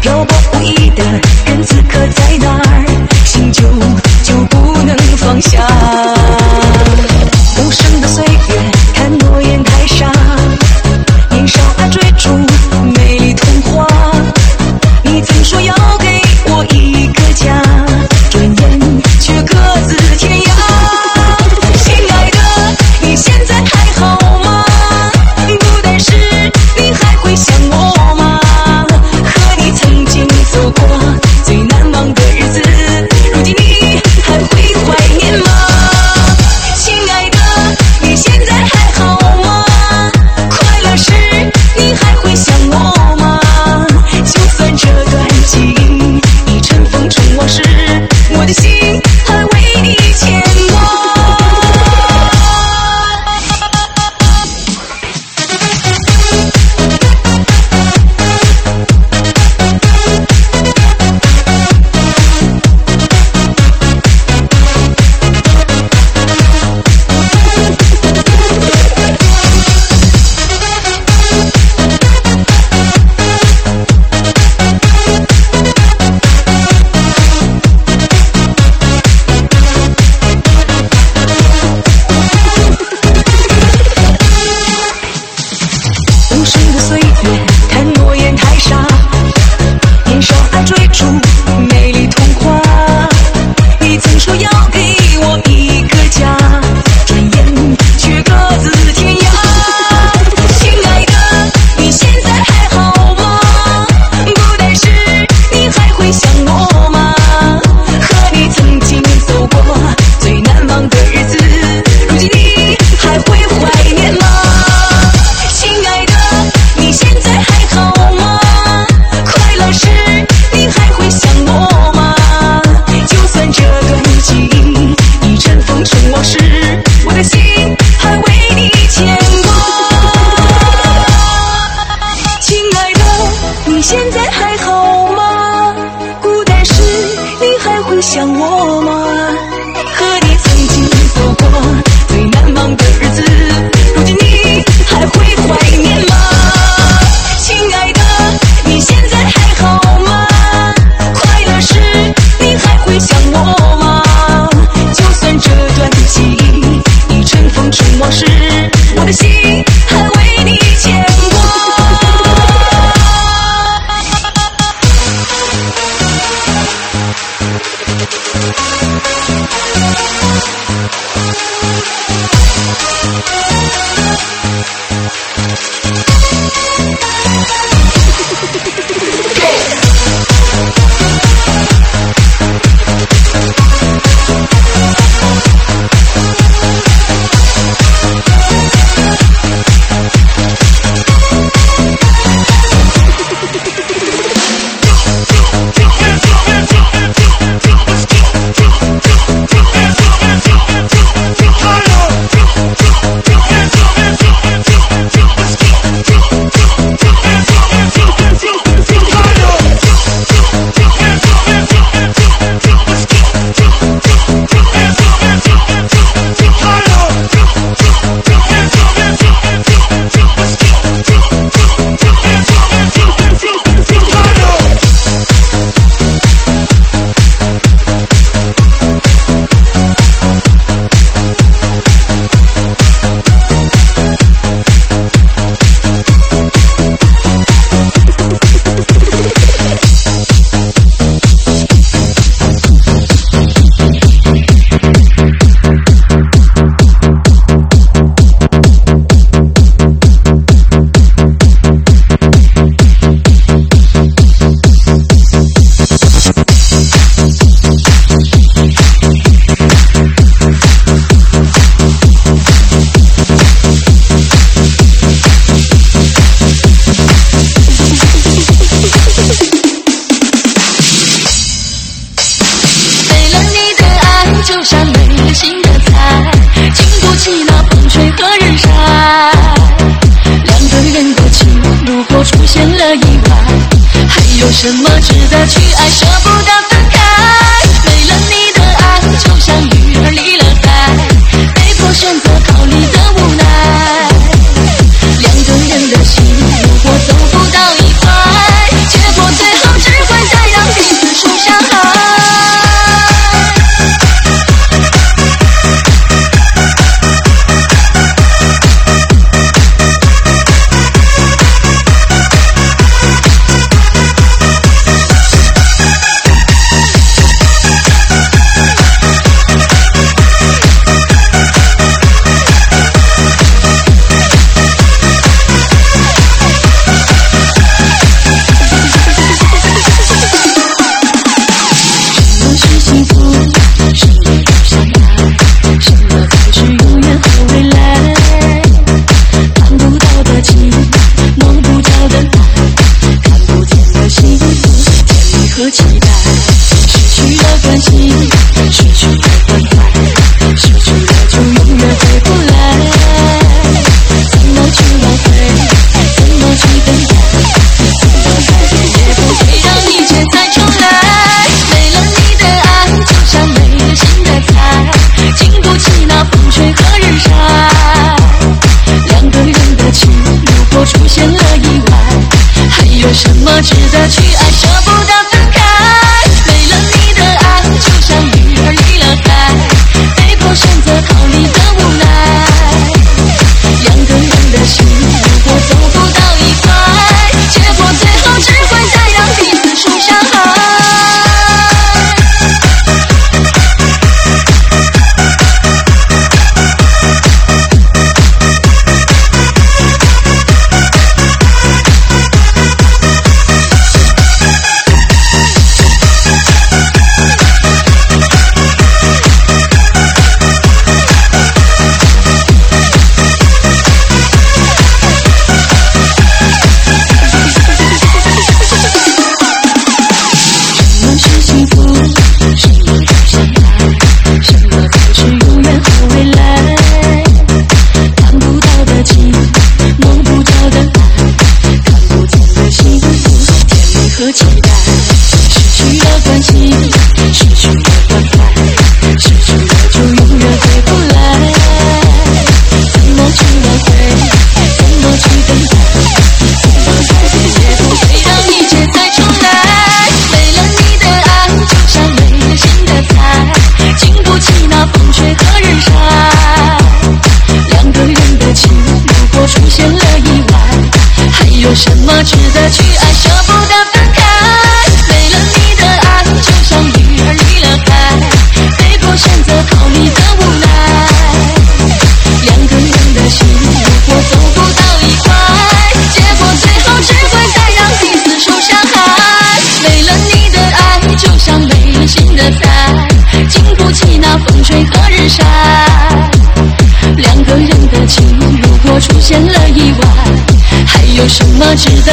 펴보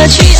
but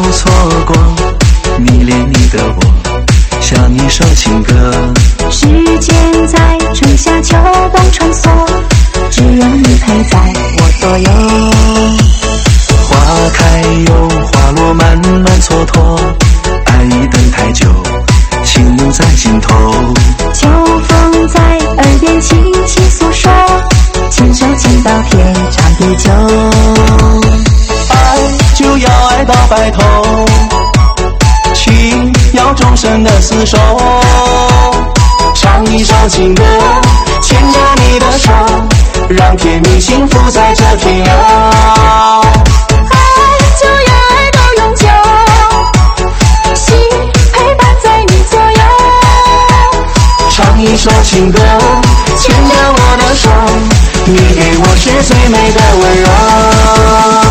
不错过迷恋你的我像一首情歌。时间在春夏秋冬穿梭只有你陪在我左右。头，情要终身的厮守。唱一首情歌，牵着你的手，让甜蜜幸福在这停留。爱就要爱到永久，心陪伴在你左右。唱一首情歌，牵着我的手，你给我是最美的温柔。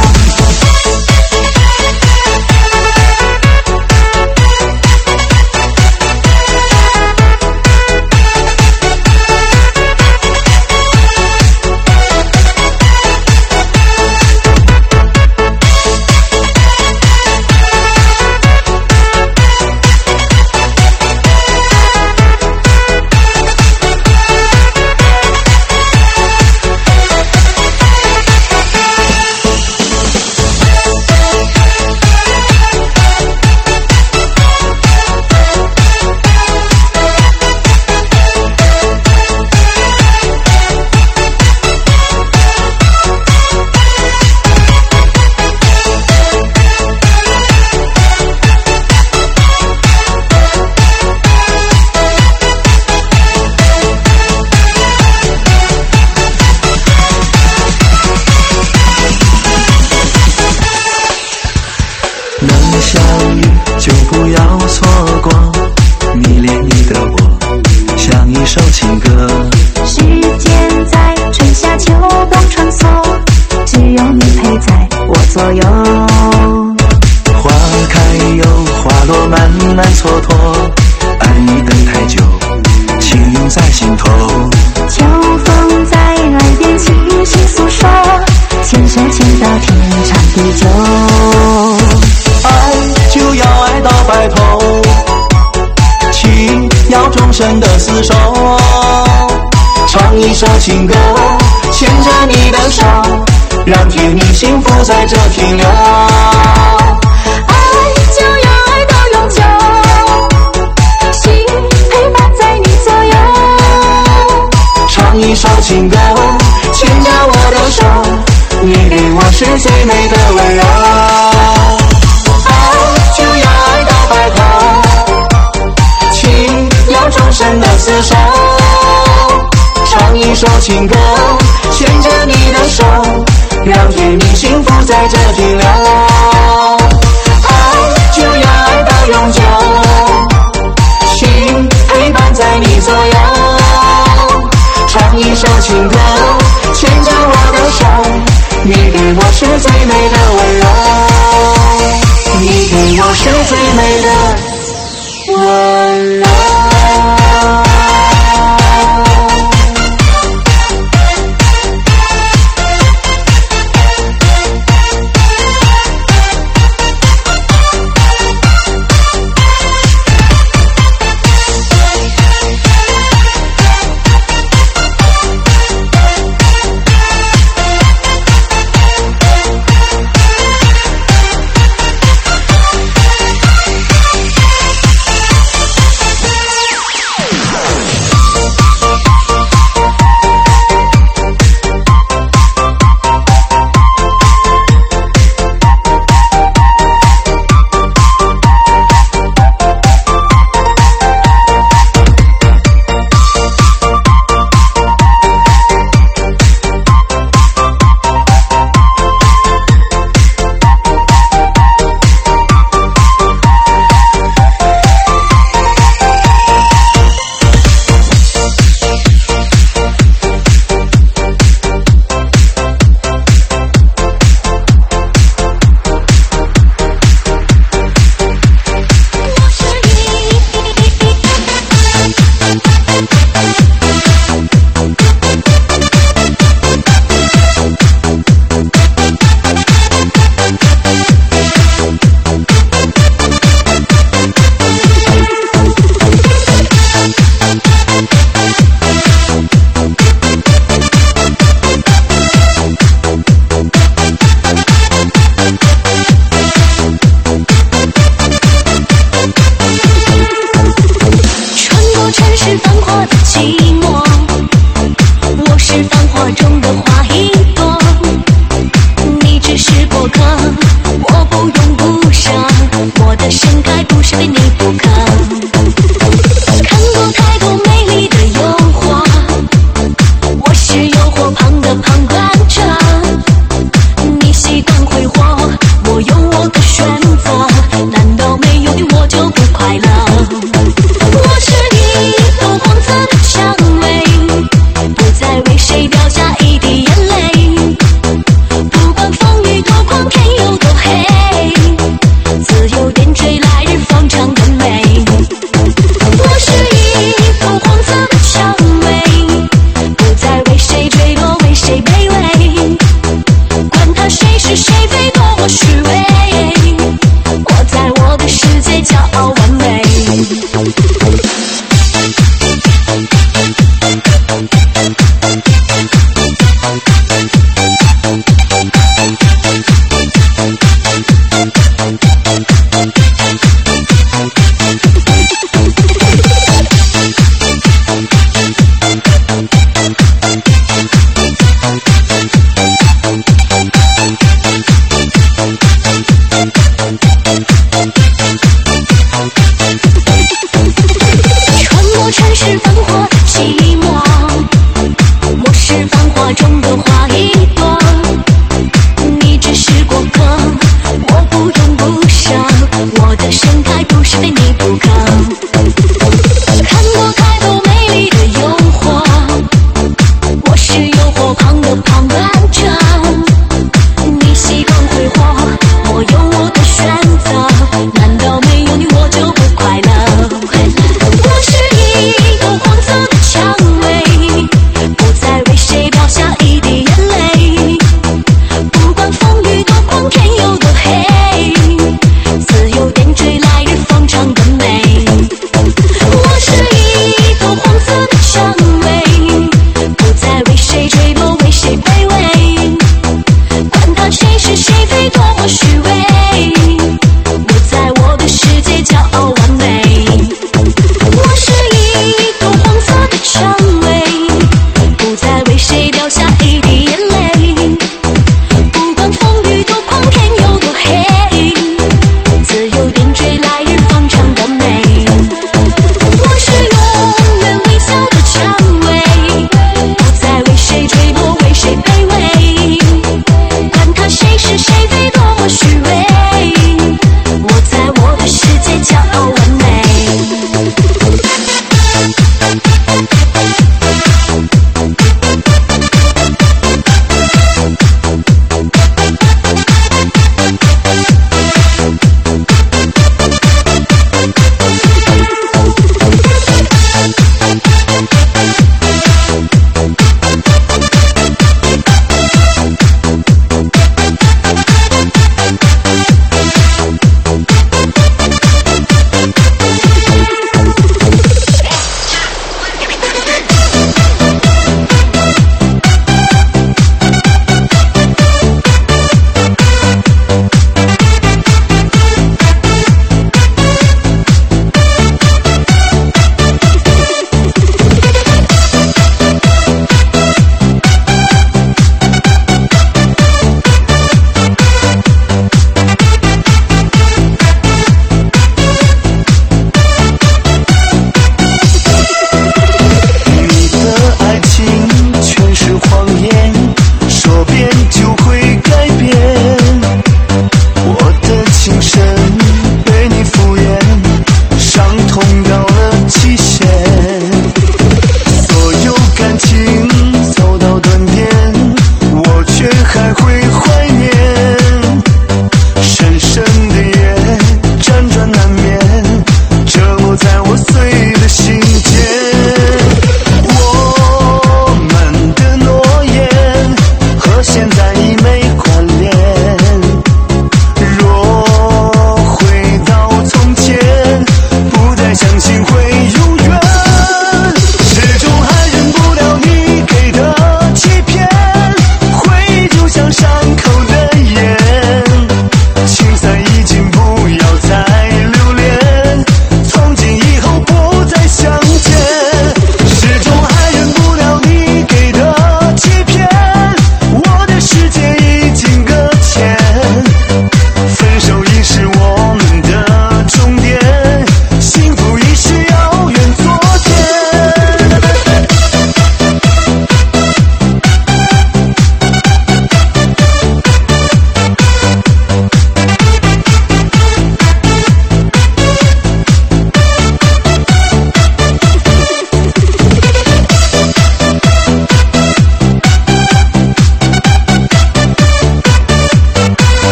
在我左右。花开又花落，慢慢蹉跎，爱你等太久，情涌在心头。秋风在耳边轻轻诉说，牵手牵到天长地久。爱就要爱到白头，情要终身的厮守。唱一首情歌，让甜蜜幸福在这停留。爱就要爱到永久，心陪伴在你左右。唱一首情歌，牵着我的手，你给我是最美的温柔。爱就要爱到白头，情要终身的厮守。唱一首情歌，牵着你的手，让甜蜜幸福在这停留。爱就要爱到永久，心陪伴在你左右。唱一首情歌，牵着我的手，你给我是最美的